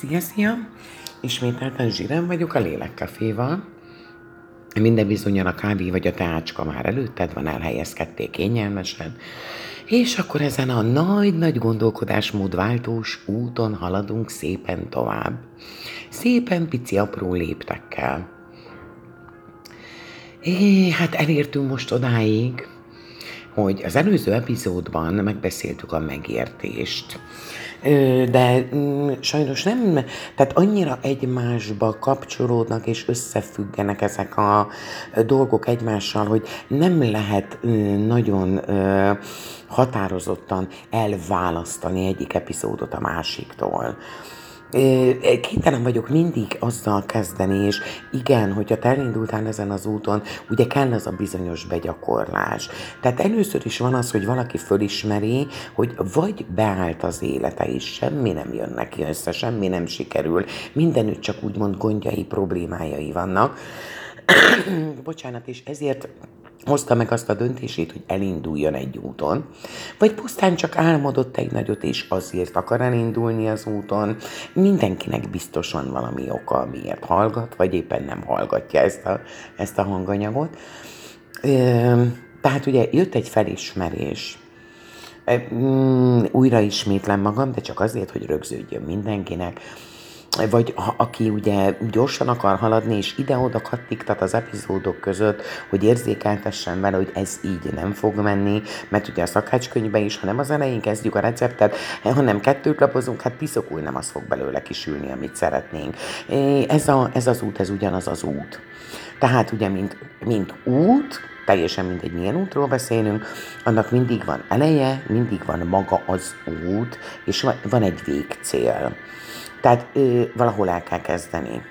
Szia, szia! Ismételten zsírem vagyok a Lélekcaféval. Minden bizonyal a kávé vagy a teácska már előtted van, elhelyezkedték kényelmesen. És akkor ezen a nagy-nagy gondolkodásmód váltós úton haladunk szépen tovább. Szépen pici apró léptekkel. É, hát elértünk most odáig, hogy az előző epizódban megbeszéltük a megértést. De mm, sajnos nem, tehát annyira egymásba kapcsolódnak és összefüggenek ezek a dolgok egymással, hogy nem lehet nagyon határozottan elválasztani egyik epizódot a másiktól kénytelen vagyok mindig azzal kezdeni, és igen, hogyha te elindultál ezen az úton, ugye kell az a bizonyos begyakorlás. Tehát először is van az, hogy valaki fölismeri, hogy vagy beállt az élete is, semmi nem jön neki össze, semmi nem sikerül, mindenütt csak úgymond gondjai, problémájai vannak. Bocsánat, és ezért hozta meg azt a döntését, hogy elinduljon egy úton, vagy pusztán csak álmodott egy nagyot, és azért akar elindulni az úton. Mindenkinek biztos van valami oka, miért hallgat, vagy éppen nem hallgatja ezt a, ezt a hanganyagot. Tehát ugye jött egy felismerés, mm, újra ismétlem magam, de csak azért, hogy rögződjön mindenkinek, vagy ha, aki ugye gyorsan akar haladni, és ide-oda kattiktat az epizódok között, hogy érzékeltessen vele, hogy ez így nem fog menni, mert ugye a szakácskönyvben is, ha nem az elején kezdjük a receptet, hanem kettőt lapozunk, hát piszokul nem az fog belőle kisülni, amit szeretnénk. Ez, a, ez az út, ez ugyanaz az út. Tehát ugye, mint, mint út, teljesen mindegy, milyen útról beszélünk, annak mindig van eleje, mindig van maga az út, és van, egy végcél. Tehát ö, valahol el kell kezdeni.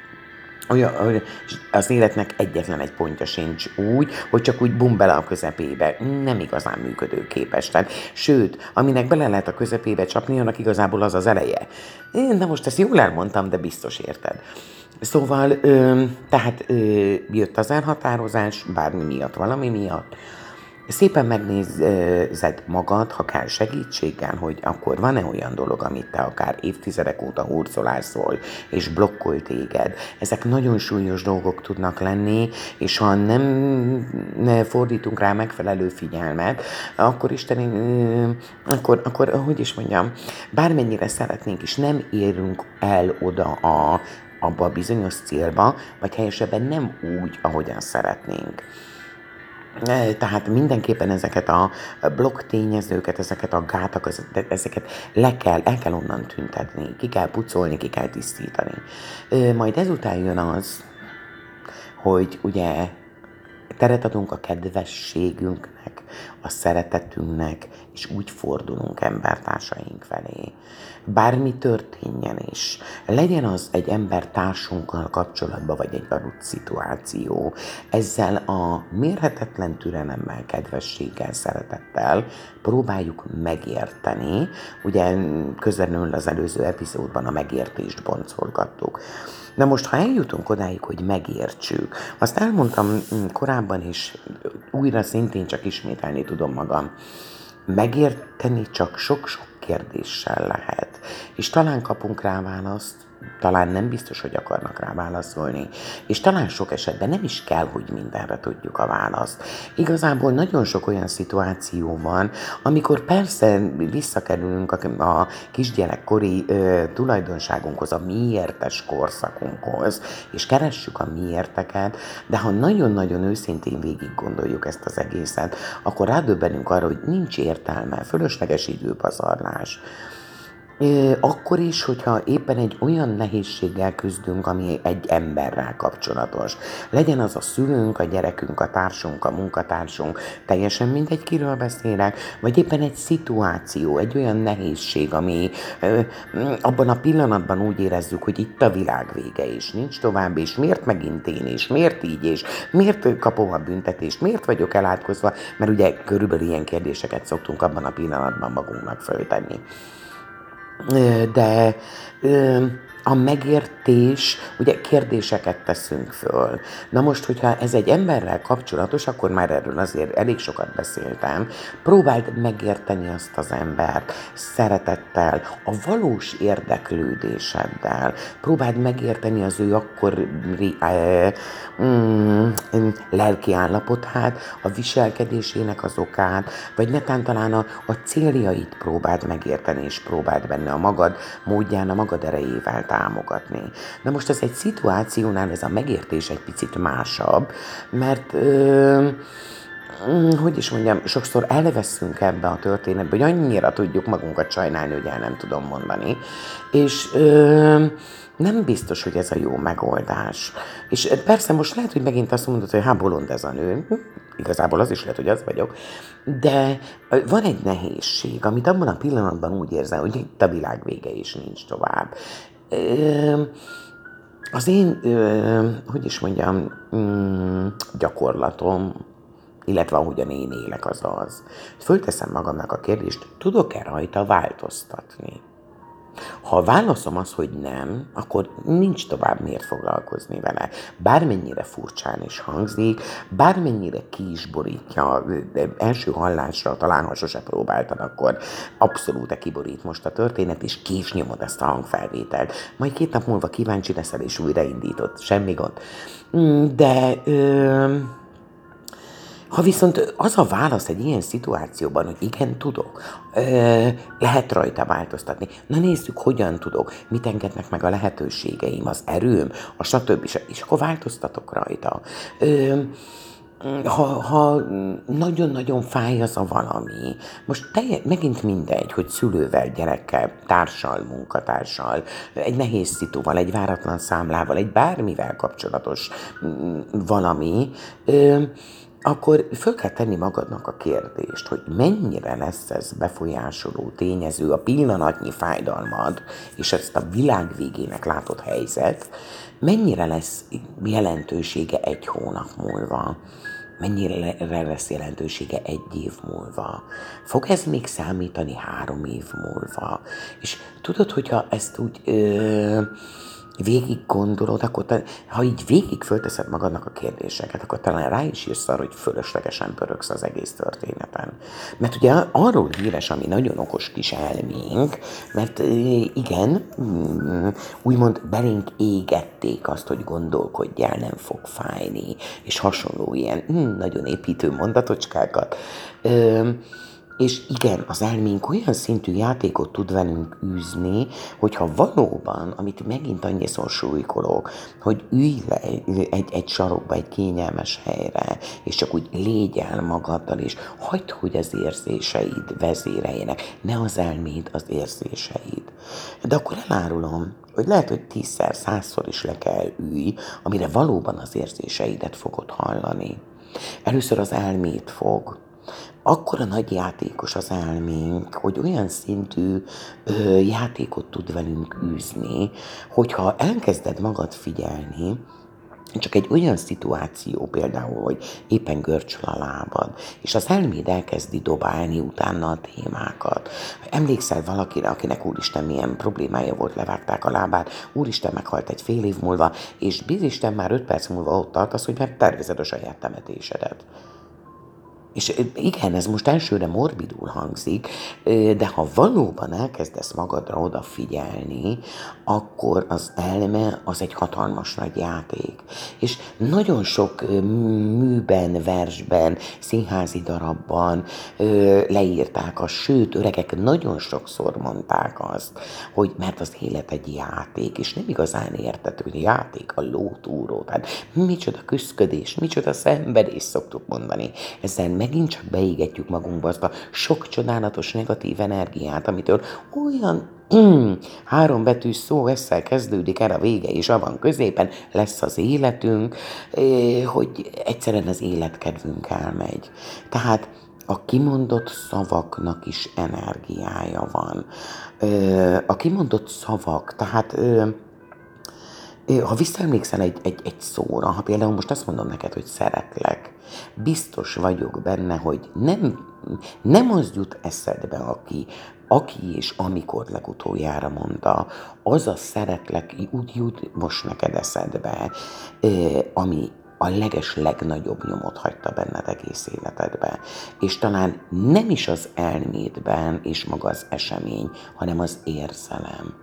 Olyan, az életnek egyetlen egy pontja sincs úgy, hogy csak úgy bum bele a közepébe. Nem igazán működőképes. Tehát, sőt, aminek bele lehet a közepébe csapni, annak igazából az az eleje. Én, de most ezt jól elmondtam, de biztos érted. Szóval, ö, tehát ö, jött az elhatározás, bármi miatt, valami miatt, Szépen megnézed magad, ha kell segítséggel, hogy akkor van-e olyan dolog, amit te akár évtizedek óta hurcolásol, és blokkol téged. Ezek nagyon súlyos dolgok tudnak lenni, és ha nem fordítunk rá megfelelő figyelmet, akkor Isten, akkor, akkor hogy is mondjam, bármennyire szeretnénk is, nem érünk el oda a, abba a bizonyos célba, vagy helyesebben nem úgy, ahogyan szeretnénk. Tehát mindenképpen ezeket a blokk tényezőket, ezeket a gátak, ezeket le kell, el kell onnan tüntetni, ki kell pucolni, ki kell tisztítani. Majd ezután jön az, hogy ugye teret adunk a kedvességünknek, a szeretetünknek, és úgy fordulunk embertársaink felé. Bármi történjen is, legyen az egy embertársunkkal kapcsolatban, vagy egy adott szituáció, ezzel a mérhetetlen türelemmel, kedvességgel, szeretettel próbáljuk megérteni. Ugye közvetlenül az előző epizódban a megértést boncolgattuk. Na most, ha eljutunk odáig, hogy megértsük, azt elmondtam mm, korábban is, újra szintén csak ismételni tudom magam, megérteni csak sok-sok kérdéssel lehet. És talán kapunk rá választ, talán nem biztos, hogy akarnak rá válaszolni, és talán sok esetben nem is kell, hogy mindenre tudjuk a választ. Igazából nagyon sok olyan szituáció van, amikor persze visszakerülünk a, a kisgyerekkori ö, tulajdonságunkhoz, a miértes korszakunkhoz, és keressük a miérteket, de ha nagyon-nagyon őszintén végig gondoljuk ezt az egészet, akkor rádöbbenünk arra, hogy nincs értelme, fölösleges időpazarlás akkor is, hogyha éppen egy olyan nehézséggel küzdünk, ami egy emberrel kapcsolatos. Legyen az a szülőnk, a gyerekünk, a társunk, a munkatársunk, teljesen mindegy, kiről beszélek, vagy éppen egy szituáció, egy olyan nehézség, ami abban a pillanatban úgy érezzük, hogy itt a világ vége is, nincs tovább, és miért megint én, és miért így, és miért kapom a büntetést, miért vagyok elátkozva, mert ugye körülbelül ilyen kérdéseket szoktunk abban a pillanatban magunknak föltenni de a megértés, ugye kérdéseket teszünk föl. Na most, hogyha ez egy emberrel kapcsolatos, akkor már erről azért elég sokat beszéltem, próbáld megérteni azt az embert szeretettel, a valós érdeklődéseddel, próbáld megérteni az ő akkori eh, mm, lelki állapotát, a viselkedésének az okát, vagy netán talán a, a céljait próbáld megérteni, és próbáld benne a magad módján, a magad erejével támogatni. Na most ez egy szituációnál ez a megértés egy picit másabb, mert ö, hogy is mondjam, sokszor elveszünk ebbe a történetbe, hogy annyira tudjuk magunkat sajnálni, hogy el nem tudom mondani. És ö, nem biztos, hogy ez a jó megoldás. És persze most lehet, hogy megint azt mondod, hogy hát bolond ez a nő. Igazából az is lehet, hogy az vagyok. De van egy nehézség, amit abban a pillanatban úgy érzem, hogy itt a világ vége is nincs tovább. Az én, hogy is mondjam, mm, gyakorlatom, illetve ahogyan én élek, az az. Fölteszem magamnak a kérdést, tudok-e rajta változtatni? Ha a válaszom az, hogy nem, akkor nincs tovább miért foglalkozni vele. Bármennyire furcsán is hangzik, bármennyire ki is borítja, első hallásra talán, ha sose próbáltad, akkor abszolút kiborít most a történet, és kés nyomod ezt a hangfelvételt. Majd két nap múlva kíváncsi leszel, és újraindítod. Semmi gond. Mm, de... Ö ha viszont az a válasz egy ilyen szituációban, hogy igen, tudok, lehet rajta változtatni. Na nézzük, hogyan tudok, mit engednek meg a lehetőségeim, az erőm, a stb. És akkor változtatok rajta. Ha, ha nagyon-nagyon fáj az a valami, most telje, megint mindegy, hogy szülővel, gyerekkel, társal, munkatársal, egy nehéz szituval, egy váratlan számlával, egy bármivel kapcsolatos valami, ö, akkor föl kell tenni magadnak a kérdést, hogy mennyire lesz ez befolyásoló tényező a pillanatnyi fájdalmad, és ezt a világ végének látott helyzet, mennyire lesz jelentősége egy hónap múlva, mennyire lesz jelentősége egy év múlva. Fog ez még számítani három év múlva? És tudod, hogyha ezt úgy... Ö, végig gondolod, akkor te, ha így végig fölteszed magadnak a kérdéseket, akkor talán rá is jössz arra, hogy fölöslegesen pöröksz az egész történeten. Mert ugye arról híres, ami nagyon okos kis elménk, mert igen, mm, úgymond belénk égették azt, hogy gondolkodjál, nem fog fájni, és hasonló ilyen mm, nagyon építő mondatocskákat. És igen, az elménk olyan szintű játékot tud velünk űzni, hogyha valóban, amit megint annyiszor súlykolok, hogy ülj le egy, egy, sarokba, egy kényelmes helyre, és csak úgy légy el magaddal, és hagyd, hogy az érzéseid vezéreljenek, ne az elméd, az érzéseid. De akkor elárulom, hogy lehet, hogy tízszer, százszor is le kell ülj, amire valóban az érzéseidet fogod hallani. Először az elmét fog, akkora nagy játékos az elménk, hogy olyan szintű ö, játékot tud velünk űzni, hogyha elkezded magad figyelni, csak egy olyan szituáció például, hogy éppen görcsöl a lábad, és az elméd elkezdi dobálni utána a témákat. Emlékszel valakire, akinek úristen milyen problémája volt, levágták a lábát, úristen meghalt egy fél év múlva, és bizisten már öt perc múlva ott tartasz, hogy meg tervezed a saját temetésedet. És igen, ez most elsőre morbidul hangzik, de ha valóban elkezdesz magadra odafigyelni, akkor az elme az egy hatalmas nagy játék. És nagyon sok műben, versben, színházi darabban leírták a sőt, öregek nagyon sokszor mondták azt, hogy mert az élet egy játék, és nem igazán értető, hogy játék a lótúró. Tehát micsoda küszködés, micsoda szenvedés szoktuk mondani. Ezzel megint csak beégetjük magunkba azt a sok csodálatos negatív energiát, amitől olyan mm, három betűs szó ezzel kezdődik el a vége, és abban középen lesz az életünk, hogy egyszerűen az életkedvünk elmegy. Tehát a kimondott szavaknak is energiája van. A kimondott szavak, tehát ha visszaemlékszel egy, egy, egy szóra, ha például most azt mondom neked, hogy szeretlek, biztos vagyok benne, hogy nem, nem az jut eszedbe, aki, aki és amikor legutoljára mondta, az a szeretlek úgy jut most neked eszedbe, ami a leges legnagyobb nyomot hagyta benned egész életedbe. És talán nem is az elmédben és maga az esemény, hanem az érzelem.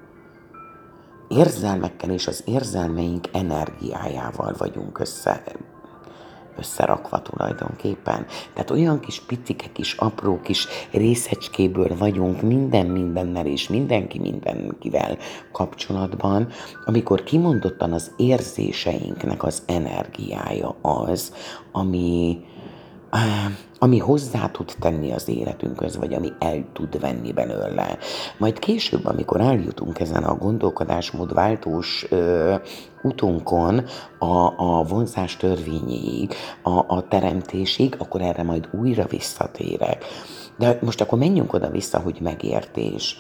Érzelmekkel és az érzelmeink energiájával vagyunk össze összerakva tulajdonképpen. Tehát olyan kis picike kis apró kis részecskéből vagyunk minden mindennel és mindenki mindenkivel kapcsolatban, amikor kimondottan az érzéseinknek az energiája az, ami, ami hozzá tud tenni az életünkhöz, vagy ami el tud venni belőle. Majd később, amikor eljutunk ezen a gondolkodásmód váltós ö, utunkon a, a vonzás törvényéig, a, a teremtésig, akkor erre majd újra visszatérek. De most akkor menjünk oda-vissza, hogy megértés.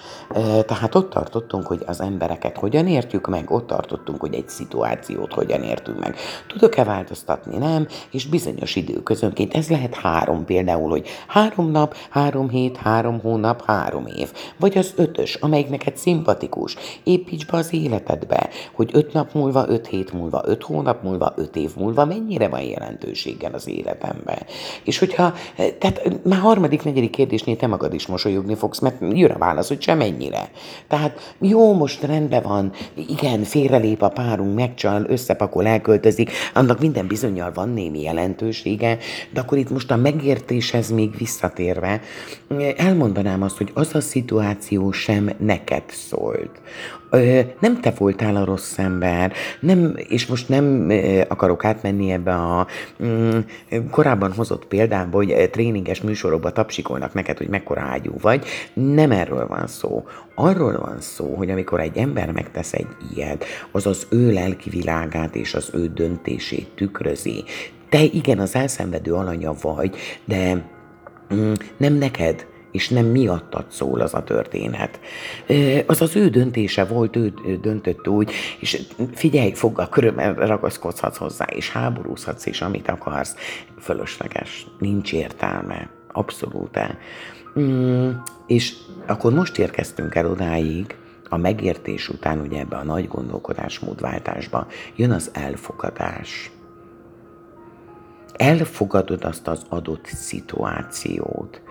Tehát ott tartottunk, hogy az embereket hogyan értjük meg, ott tartottunk, hogy egy szituációt hogyan értünk meg. Tudok-e változtatni? Nem, és bizonyos időközönként ez lehet három például, hogy három nap, három hét, három hónap, három év. Vagy az ötös, amelyik neked szimpatikus. Építs be az életedbe, hogy öt nap múlva, öt hét múlva, öt hónap múlva, öt év múlva mennyire van jelentőséggel az életemben. És hogyha, tehát már harmadik, negyedik kérdésnél te magad is mosolyogni fogsz, mert jön a válasz, hogy sem ennyire. Tehát jó, most rendben van, igen, félrelép a párunk, megcsal, összepakol, elköltözik, annak minden bizonyal van némi jelentősége, de akkor itt most a megértéshez még visszatérve, elmondanám azt, hogy az a szituáció sem neked szólt nem te voltál a rossz ember, nem, és most nem akarok átmenni ebbe a mm, korábban hozott példába, hogy tréninges műsorokba tapsikolnak neked, hogy mekkora ágyú vagy. Nem erről van szó. Arról van szó, hogy amikor egy ember megtesz egy ilyet, az az ő lelki világát és az ő döntését tükrözi. Te igen, az elszenvedő alanya vagy, de mm, nem neked, és nem miattad szól az a történet. Az az ő döntése volt, ő döntött úgy, és figyelj, foggal körülbelül ragaszkodhatsz hozzá, és háborúzhatsz, és amit akarsz, fölösleges, nincs értelme, abszolút. Mm, és akkor most érkeztünk el odáig, a megértés után, ugye ebbe a nagy gondolkodásmódváltásba, jön az elfogadás. Elfogadod azt az adott szituációt,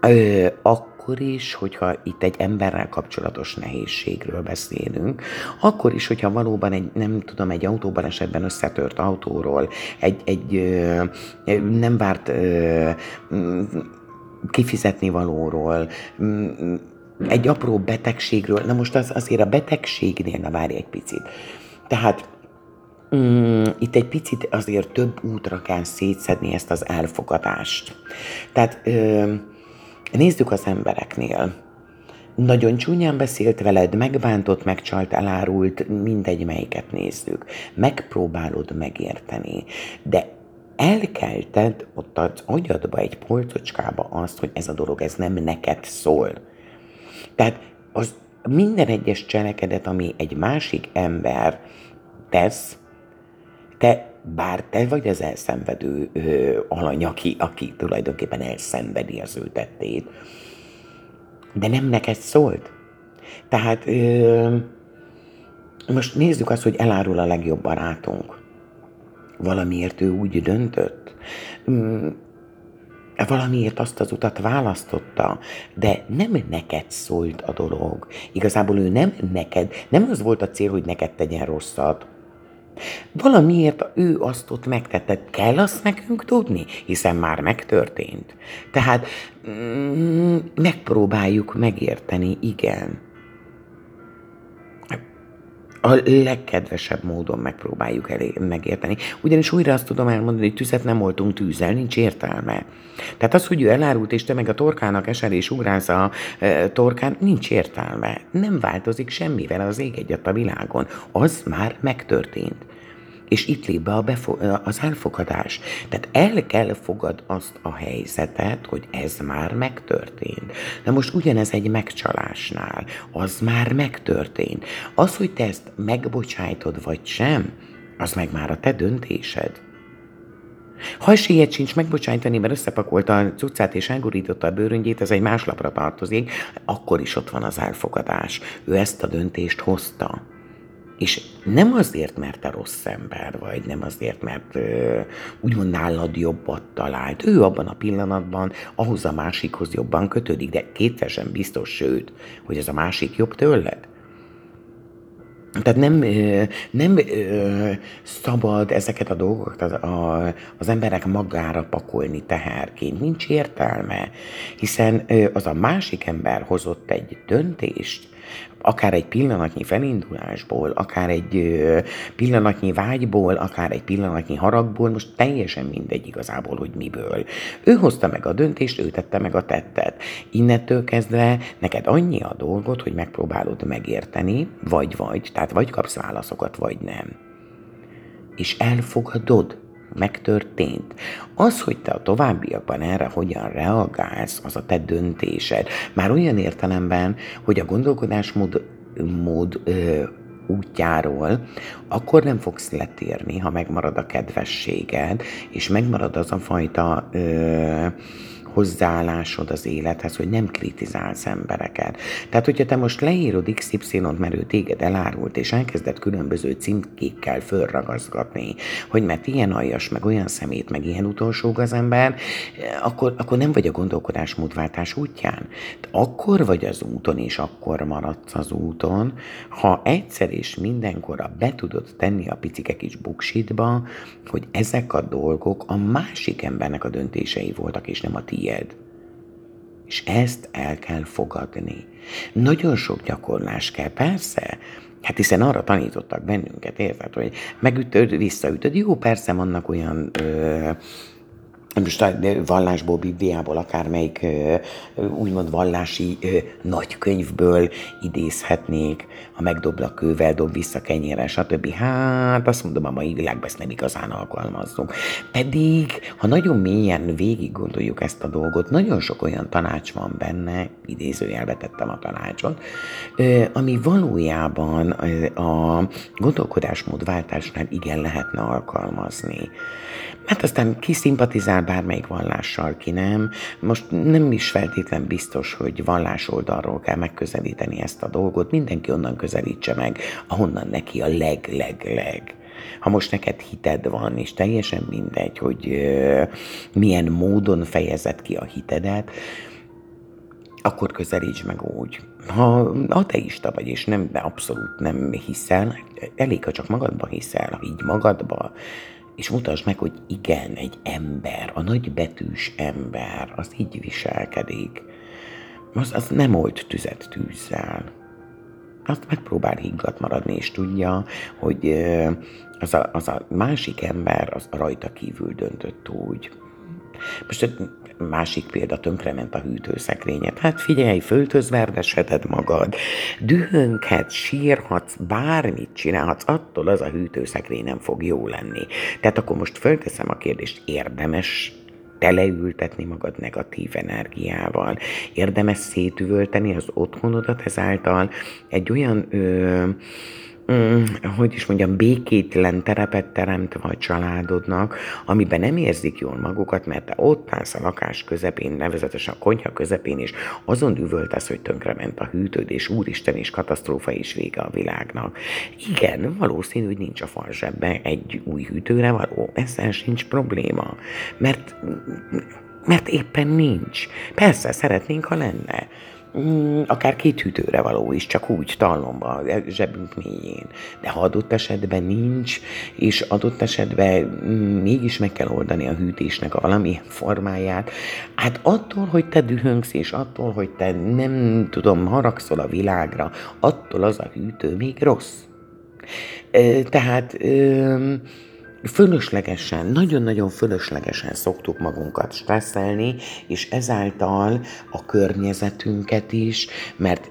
Ö, akkor is, hogyha itt egy emberrel kapcsolatos nehézségről beszélünk, akkor is, hogyha valóban egy, nem tudom, egy autóban esetben összetört autóról, egy, egy ö, nem várt ö, kifizetni valóról, egy apró betegségről, na most az, azért a betegségnél, na várj egy picit. Tehát Mm, itt egy picit azért több útra kell szétszedni ezt az elfogadást. Tehát ö, Nézzük az embereknél. Nagyon csúnyán beszélt veled, megbántott, megcsalt, elárult, mindegy, melyiket nézzük. Megpróbálod megérteni, de elkelted ott az agyadba egy polcocskába azt, hogy ez a dolog, ez nem neked szól. Tehát az minden egyes cselekedet, ami egy másik ember tesz, te bár te vagy az elszenvedő ö, alany, aki, aki tulajdonképpen elszenvedi az ő tettét, de nem neked szólt. Tehát ö, most nézzük azt, hogy elárul a legjobb barátunk. Valamiért ő úgy döntött. Mm, valamiért azt az utat választotta, de nem neked szólt a dolog. Igazából ő nem neked, nem az volt a cél, hogy neked tegyen rosszat, Valamiért ő azt ott megtette. Kell azt nekünk tudni? Hiszen már megtörtént. Tehát mm, megpróbáljuk megérteni, igen. A legkedvesebb módon megpróbáljuk elé, megérteni. Ugyanis újra azt tudom elmondani, hogy tüzet nem voltunk tűzzel, nincs értelme. Tehát az, hogy ő elárult, és te meg a torkának esel és ugrálsz a e, torkán, nincs értelme. Nem változik semmivel az ég egyet a világon. Az már megtörtént és itt lép be a befo- az elfogadás. Tehát el kell fogad azt a helyzetet, hogy ez már megtörtént. De most ugyanez egy megcsalásnál, az már megtörtént. Az, hogy te ezt megbocsájtod vagy sem, az meg már a te döntésed. Ha esélyed sincs megbocsájtani, mert összepakolta a cuccát és elgurította a bőröngyét, ez egy más lapra tartozik, akkor is ott van az elfogadás. Ő ezt a döntést hozta. És nem azért, mert te rossz ember vagy, nem azért, mert ö, úgymond nálad jobbat talált. Ő abban a pillanatban ahhoz a másikhoz jobban kötődik, de kétesen biztos, sőt, hogy ez a másik jobb tőled. Tehát nem, nem szabad ezeket a dolgokat az, a, az emberek magára pakolni teherként. Nincs értelme, hiszen az a másik ember hozott egy döntést, akár egy pillanatnyi felindulásból, akár egy pillanatnyi vágyból, akár egy pillanatnyi haragból, most teljesen mindegy igazából, hogy miből. Ő hozta meg a döntést, ő tette meg a tettet. Innentől kezdve neked annyi a dolgot, hogy megpróbálod megérteni, vagy vagy, tehát vagy kapsz válaszokat, vagy nem. És elfogadod megtörtént. Az, hogy te a továbbiakban erre hogyan reagálsz, az a te döntésed. Már olyan értelemben, hogy a gondolkodásmód mód, ö, útjáról, akkor nem fogsz letérni, ha megmarad a kedvességed, és megmarad az a fajta ö, hozzáállásod az élethez, hogy nem kritizálsz embereket. Tehát, hogyha te most leírod XY-t, mert ő téged elárult, és elkezded különböző címkékkel fölragazgatni, hogy mert ilyen aljas, meg olyan szemét, meg ilyen utolsó az ember, akkor, akkor nem vagy a gondolkodásmódváltás útján. Akkor vagy az úton, és akkor maradsz az úton, ha egyszer és mindenkorra be tudod tenni a picike kis buksitba, hogy ezek a dolgok a másik embernek a döntései voltak, és nem a ti tied. És ezt el kell fogadni. Nagyon sok gyakorlás kell, persze. Hát hiszen arra tanítottak bennünket, érted, hogy megütöd, visszaütöd. Jó, persze vannak olyan ö, most a vallásból, Bibliából, akármelyik úgymond vallási nagykönyvből idézhetnék, a megdob kővel, dob vissza kenyére, stb. Hát azt mondom, a mai világban ezt nem igazán alkalmazzunk. Pedig, ha nagyon mélyen végig gondoljuk ezt a dolgot, nagyon sok olyan tanács van benne, idézőjelbe tettem a tanácsot, ami valójában a gondolkodásmódváltásnál igen lehetne alkalmazni. Hát aztán ki szimpatizál bármelyik vallással, ki nem. Most nem is feltétlen biztos, hogy vallás oldalról kell megközelíteni ezt a dolgot. Mindenki onnan közelítse meg, ahonnan neki a leg-leg-leg. Ha most neked hited van, és teljesen mindegy, hogy ö, milyen módon fejezed ki a hitedet, akkor közelíts meg úgy. Ha ateista vagy, és nem, abszolút nem hiszel, elég, ha csak magadba hiszel, ha így magadba, és mutasd meg, hogy igen, egy ember, a nagybetűs ember, az így viselkedik. Az, az nem old tüzet tűzzel. Azt megpróbál higgadt maradni, és tudja, hogy az a, az a másik ember az rajta kívül döntött úgy. Most Másik példa, tönkrement a hűtőszekrényet. Hát figyelj, föltözverdesheted magad, dühönkhet, sírhatsz, bármit csinálhatsz, attól az a hűtőszekrény nem fog jó lenni. Tehát akkor most fölteszem a kérdést, érdemes teleültetni magad negatív energiával. Érdemes szétüvölteni az otthonodat ezáltal egy olyan ö, hogy is mondjam, békétlen terepet teremtve a családodnak, amiben nem érzik jól magukat, mert te ott állsz a lakás közepén, nevezetesen a konyha közepén, és azon üvöltesz, hogy tönkrement a hűtőd, és úristen, és katasztrófa is vége a világnak. Igen, valószínű, hogy nincs a fal egy új hűtőre való, ezzel sincs probléma, mert, mert éppen nincs. Persze, szeretnénk, ha lenne akár két hűtőre való is, csak úgy tallomba, zsebünk mélyén. De ha adott esetben nincs, és adott esetben mm, mégis meg kell oldani a hűtésnek a valami formáját, hát attól, hogy te dühöngsz, és attól, hogy te nem tudom, haragszol a világra, attól az a hűtő még rossz. Tehát fölöslegesen, nagyon-nagyon fölöslegesen szoktuk magunkat stresszelni, és ezáltal a környezetünket is, mert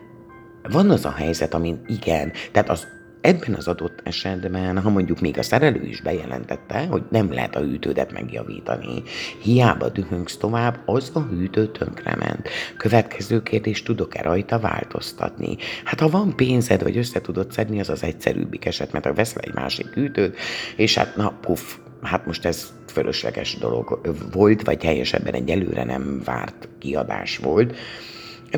van az a helyzet, amin igen, tehát az Ebben az adott esetben, ha mondjuk még a szerelő is bejelentette, hogy nem lehet a hűtődet megjavítani, hiába dühöngsz tovább, az a hűtő tönkrement. Következő kérdés, tudok-e rajta változtatni? Hát ha van pénzed, vagy össze tudod szedni, az az egyszerűbbik eset, mert ha veszel egy másik hűtőt, és hát na, puff, hát most ez fölösleges dolog volt, vagy helyesebben egy előre nem várt kiadás volt.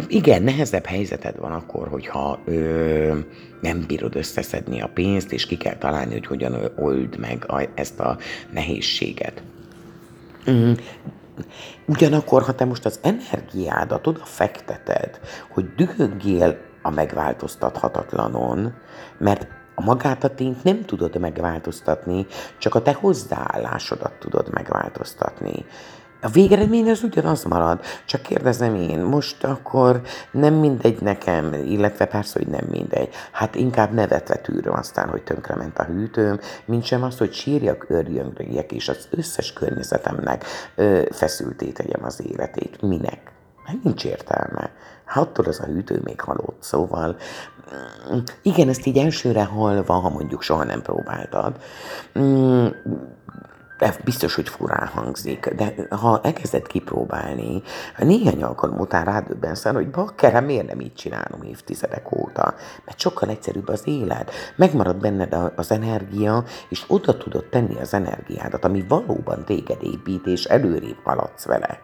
Igen, nehezebb helyzeted van akkor, hogyha ö, nem bírod összeszedni a pénzt, és ki kell találni, hogy hogyan old meg a, ezt a nehézséget. Mm. Ugyanakkor, ha te most az energiádat oda fekteted, hogy dühögjél a megváltoztathatatlanon, mert magát a tényt nem tudod megváltoztatni, csak a te hozzáállásodat tudod megváltoztatni. A végeredmény az ugyanaz marad, csak kérdezem én, most akkor nem mindegy nekem, illetve persze, hogy nem mindegy. Hát inkább nevetve tűröm aztán, hogy tönkrement a hűtőm, mint sem azt, hogy sírjak, örjöngrögjek, és az összes környezetemnek ö, feszülté tegyem az életét. Minek? Mert nincs értelme. Hát attól az a hűtő még halott, szóval mm, igen, ezt így elsőre halva, ha mondjuk soha nem próbáltad, mm, biztos, hogy furán hangzik, de ha elkezded kipróbálni, néhány alkalom után rádöbbensz hogy bakkerem, miért nem így csinálom évtizedek óta? Mert sokkal egyszerűbb az élet. Megmarad benned az energia, és oda tudod tenni az energiádat, ami valóban téged épít, és előrébb haladsz vele.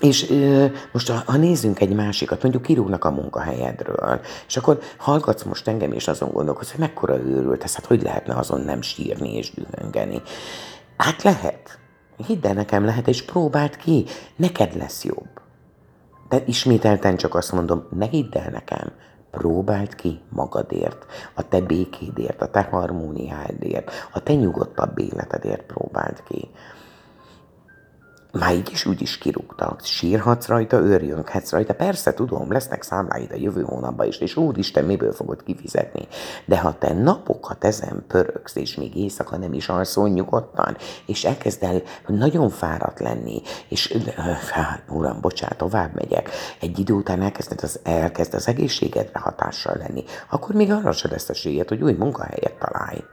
És ö, most ha, ha nézzünk egy másikat, mondjuk kirúgnak a munkahelyedről, és akkor hallgatsz most engem, és azon gondolkodsz, hogy mekkora őrült ez, hát hogy lehetne azon nem sírni és dühöngeni. Hát lehet. Hidd el nekem lehet, és próbáld ki. Neked lesz jobb. De ismételten csak azt mondom, ne hidd el nekem. Próbáld ki magadért, a te békédért, a te harmóniádért, a te nyugodtabb életedért próbáld ki. Már így is úgy is kirúgtak. Sírhatsz rajta, őrjönkhetsz rajta. Persze, tudom, lesznek számláid a jövő hónapban is, és úristen, miből fogod kifizetni. De ha te napokat ezen pöröksz, és még éjszaka nem is alszol nyugodtan, és elkezd el nagyon fáradt lenni, és hát, uram, bocsánat, tovább megyek, egy idő után elkezded az, elkezd az egészségedre hatással lenni, akkor még arra se lesz esélyed, hogy új munkahelyet találj.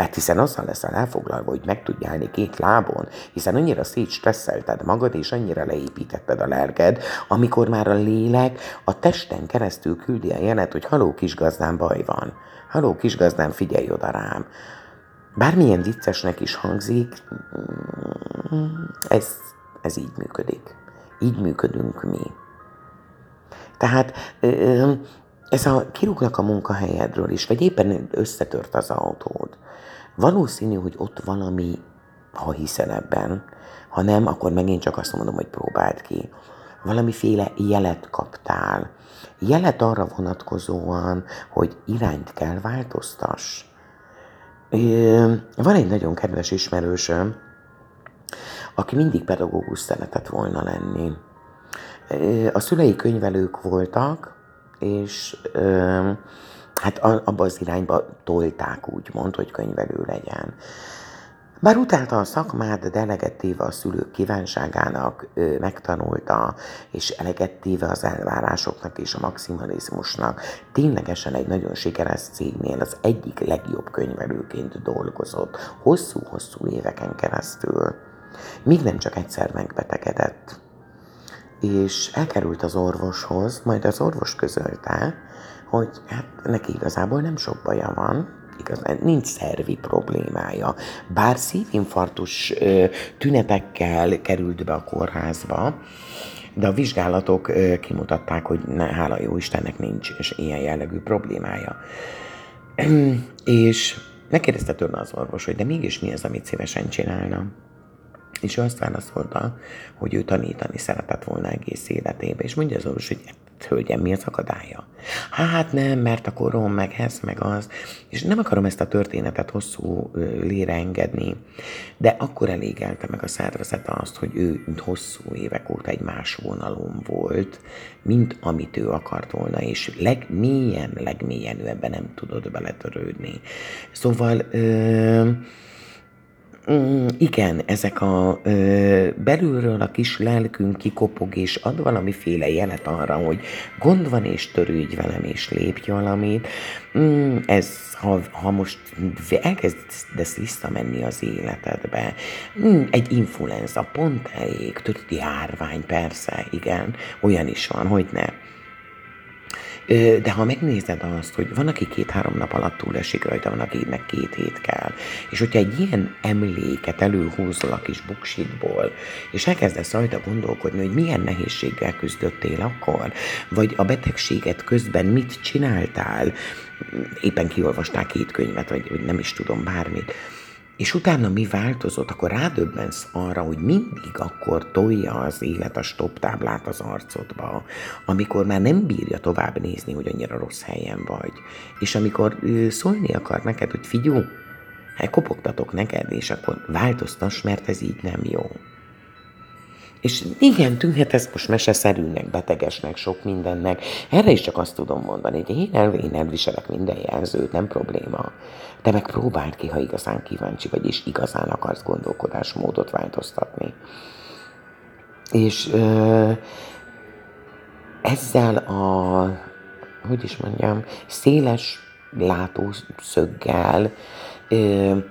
Mert hiszen azzal leszel elfoglalva, hogy meg tudj állni két lábon, hiszen annyira szétstresszelted magad, és annyira leépítetted a lelked, amikor már a lélek a testen keresztül küldi a jelet, hogy haló kisgazdám, baj van. Haló kisgazdám, figyelj oda rám. Bármilyen viccesnek is hangzik, ez, ez így működik. Így működünk mi. Tehát ez a kirúgnak a munkahelyedről is, vagy éppen összetört az autód, Valószínű, hogy ott valami, ha hiszel ebben, ha nem, akkor megint csak azt mondom, hogy próbáld ki. Valamiféle jelet kaptál. Jelet arra vonatkozóan, hogy irányt kell változtass. Van egy nagyon kedves ismerősöm, aki mindig pedagógus szeretett volna lenni. A szülei könyvelők voltak, és hát abba az irányba tolták úgymond, hogy könyvelő legyen. Bár utálta a szakmát, de eleget téve a szülők kívánságának ő megtanulta, és eleget téve az elvárásoknak és a maximalizmusnak, ténylegesen egy nagyon sikeres cégnél az egyik legjobb könyvelőként dolgozott, hosszú-hosszú éveken keresztül. Míg nem csak egyszer megbetegedett. És elkerült az orvoshoz, majd az orvos közölte, hogy hát neki igazából nem sok baja van, igazán nincs szervi problémája. Bár szívinfarktus tünetekkel került be a kórházba, de a vizsgálatok kimutatták, hogy ne, hála jó Istennek nincs és ilyen jellegű problémája. és megkérdezte tőle az orvos, hogy de mégis mi az, amit szívesen csinálna. És ő azt válaszolta, hogy ő tanítani szeretett volna egész életébe. És mondja az orvos, hogy hölgyem, mi az akadálya? Hát nem, mert a korom, meg ez, meg az. És nem akarom ezt a történetet hosszú lére engedni, de akkor elégelte meg a szervezete azt, hogy ő hosszú évek óta egy más vonalon volt, mint amit ő akart volna, és legmélyen, legmélyen ő ebben nem tudott beletörődni. Szóval... Ö- Igen, ezek a ö, belülről a kis lelkünk kikopog, és ad valamiféle jelet arra, hogy gond van, és törődj velem, és lépj valamit. Mm, ez, ha, ha most elkezdesz visszamenni az életedbe, egy influenza pont elég, tudod, járvány, persze, igen, olyan is van, hogy ne De ha megnézed azt, hogy van, aki két-három nap alatt túl esik rajta, van, akinek két hét kell, és hogyha egy ilyen emléket előhúzol a kis buksitból, és elkezdesz rajta gondolkodni, hogy milyen nehézséggel küzdöttél akkor, vagy a betegséget közben mit csináltál, éppen kiolvasták két könyvet, vagy, vagy nem is tudom, bármit, és utána mi változott, akkor rádöbbensz arra, hogy mindig akkor tolja az élet a stop táblát az arcodba, amikor már nem bírja tovább nézni, hogy annyira rossz helyen vagy. És amikor szólni akar neked, hogy figyú, hát kopogtatok neked, és akkor változtass, mert ez így nem jó. És igen, tűnhet ez most meseszerűnek, betegesnek, sok mindennek. Erre is csak azt tudom mondani, hogy én, el, én elviselek minden jelzőt, nem probléma. De meg próbáld ki, ha igazán kíváncsi vagy, és igazán akarsz gondolkodásmódot változtatni. És ezzel a, hogy is mondjam, széles látószöggel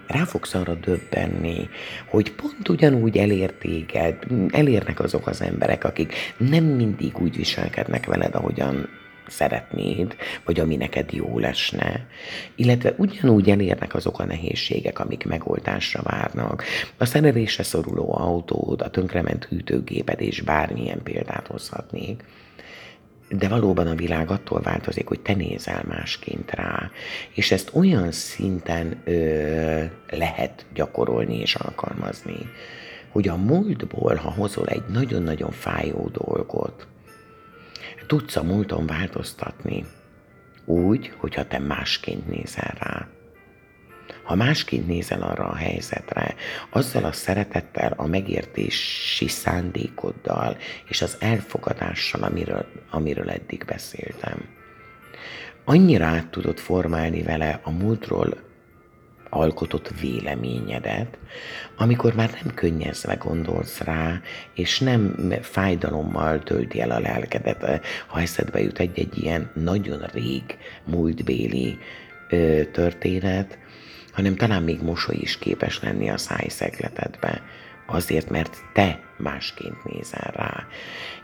rá fogsz arra döbbenni, hogy pont ugyanúgy elér téged, elérnek azok az emberek, akik nem mindig úgy viselkednek veled, ahogyan szeretnéd, vagy ami neked jó lesne, illetve ugyanúgy elérnek azok a nehézségek, amik megoldásra várnak. A szerelésre szoruló autód, a tönkrement hűtőgéped és bármilyen példát hozhatnék de valóban a világ attól változik, hogy te nézel másként rá, és ezt olyan szinten ö, lehet gyakorolni és alkalmazni, hogy a múltból, ha hozol egy nagyon-nagyon fájó dolgot, tudsz a múlton változtatni. Úgy, hogyha te másként nézel rá. Ha másként nézel arra a helyzetre, azzal a szeretettel, a megértési szándékoddal és az elfogadással, amiről, amiről eddig beszéltem, annyira át tudod formálni vele a múltról alkotott véleményedet, amikor már nem könnyezve gondolsz rá, és nem fájdalommal tölti el a lelkedet, ha eszedbe jut egy-egy ilyen nagyon rég múltbéli ö, történet, hanem talán még mosoly is képes lenni a szájszegletedbe, azért, mert te másként nézel rá.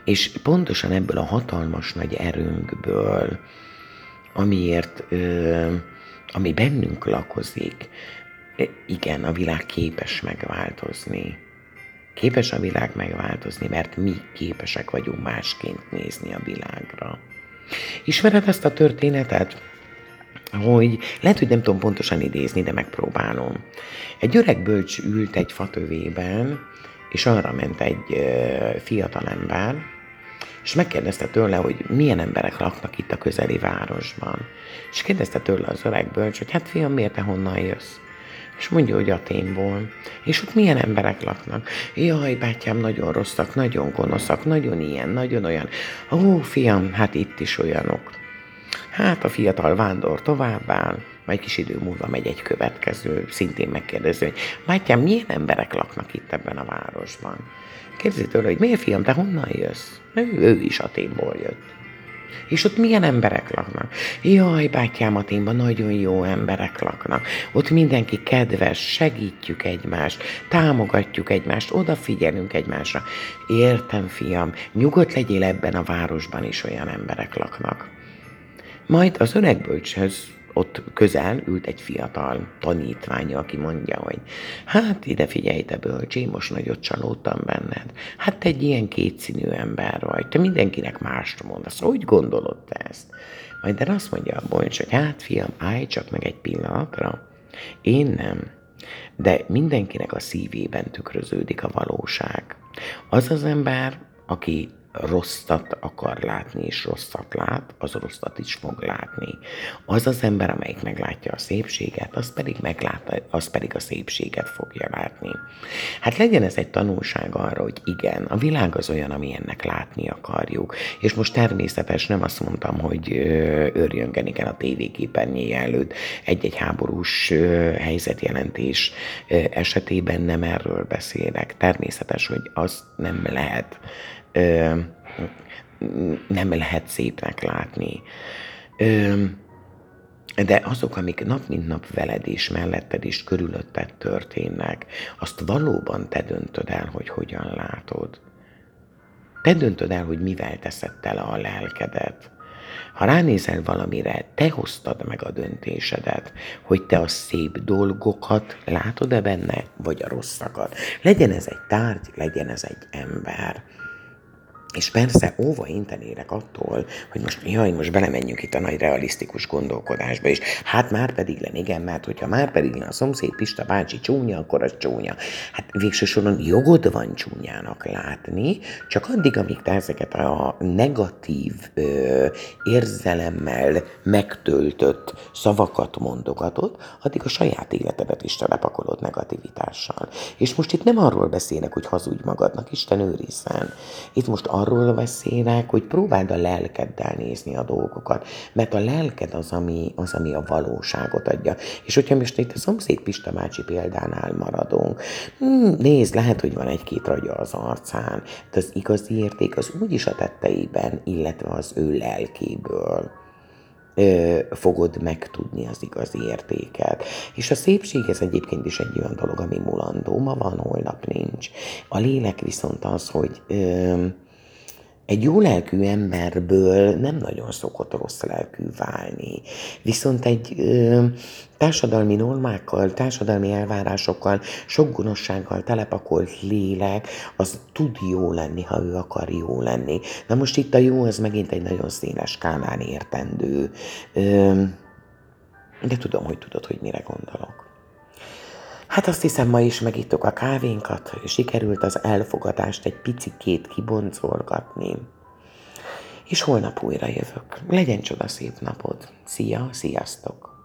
És pontosan ebből a hatalmas nagy erőnkből, amiért, ö, ami bennünk lakozik, igen, a világ képes megváltozni. Képes a világ megváltozni, mert mi képesek vagyunk másként nézni a világra. Ismered ezt a történetet? hogy lehet, hogy nem tudom pontosan idézni, de megpróbálom. Egy öreg bölcs ült egy fatövében, és arra ment egy fiatalember, és megkérdezte tőle, hogy milyen emberek laknak itt a közeli városban. És kérdezte tőle az öreg bölcs, hogy hát fiam, miért te honnan jössz? És mondja, hogy Aténból. És ott milyen emberek laknak? Jaj, bátyám, nagyon rosszak, nagyon gonoszak, nagyon ilyen, nagyon olyan. Ó, fiam, hát itt is olyanok. Hát a fiatal vándor továbbáll, majd kis idő múlva megy egy következő, szintén megkérdező, hogy Mátyám, milyen emberek laknak itt ebben a városban? Kérdezi tőle, hogy miért fiam, te honnan jössz? Ő, ő is Aténból jött. És ott milyen emberek laknak? Jaj, bátyám, Aténban nagyon jó emberek laknak. Ott mindenki kedves, segítjük egymást, támogatjuk egymást, odafigyelünk egymásra. Értem, fiam, nyugodt legyél ebben a városban is olyan emberek laknak. Majd az öreg bölcshez ott közel ült egy fiatal tanítványa, aki mondja, hogy hát ide figyelj, te bölcs, én most nagyot csalódtam benned. Hát te egy ilyen kétszínű ember vagy, te mindenkinek mást mondasz. Hogy gondolod te ezt? Majd de azt mondja a bölcs, hogy hát fiam, állj csak meg egy pillanatra. Én nem. De mindenkinek a szívében tükröződik a valóság. Az az ember, aki rosszat akar látni, és rosszat lát, az rosszat is fog látni. Az az ember, amelyik meglátja a szépséget, az pedig, meglát, az pedig a szépséget fogja látni. Hát legyen ez egy tanulság arra, hogy igen, a világ az olyan, amilyennek látni akarjuk. És most természetes, nem azt mondtam, hogy örjöngeni kell a tévéképernyője előtt egy-egy háborús helyzetjelentés esetében nem erről beszélek. Természetes, hogy az nem lehet ö, nem lehet szépnek látni. Ö, de azok, amik nap mint nap veled és melletted és körülötted történnek, azt valóban te döntöd el, hogy hogyan látod. Te döntöd el, hogy mivel teszed tele a lelkedet. Ha ránézel valamire, te hoztad meg a döntésedet, hogy te a szép dolgokat látod-e benne, vagy a rosszakat. Legyen ez egy tárgy, legyen ez egy ember. És persze óva intenérek attól, hogy most jaj, most belemenjünk itt a nagy realisztikus gondolkodásba is. Hát már pedig len, igen, mert hogyha már pedig len a szomszéd Pista bácsi csúnya, akkor az csúnya. Hát végső soron jogod van csúnyának látni, csak addig, amíg te ezeket a negatív ö, érzelemmel megtöltött szavakat mondogatod, addig a saját életedet is telepakolod negativitással. És most itt nem arról beszélek, hogy hazudj magadnak, Isten őrizzen. Itt most arról arról beszélek, hogy próbáld a lelkeddel nézni a dolgokat, mert a lelked az, ami, az, ami a valóságot adja. És hogyha most itt a szomszéd Pista bácsi példánál maradunk, hmm, nézd, lehet, hogy van egy-két ragya az arcán, de az igazi érték az úgyis a tetteiben, illetve az ő lelkéből fogod megtudni az igazi értéket. És a szépség ez egyébként is egy olyan dolog, ami mulandó, ma van, holnap nincs. A lélek viszont az, hogy ö, egy jó lelkű emberből nem nagyon szokott rossz lelkű válni. Viszont egy ö, társadalmi normákkal, társadalmi elvárásokkal, sok gonoszsággal telepakolt lélek, az tud jó lenni, ha ő akar jó lenni. Na most itt a jó, az megint egy nagyon széles skálán értendő. Ö, de tudom, hogy tudod, hogy mire gondolok. Hát azt hiszem, ma is megittuk a kávénkat, sikerült az elfogadást egy picikét kiboncolgatni. És holnap újra jövök. Legyen csoda szép napod. Szia, sziasztok!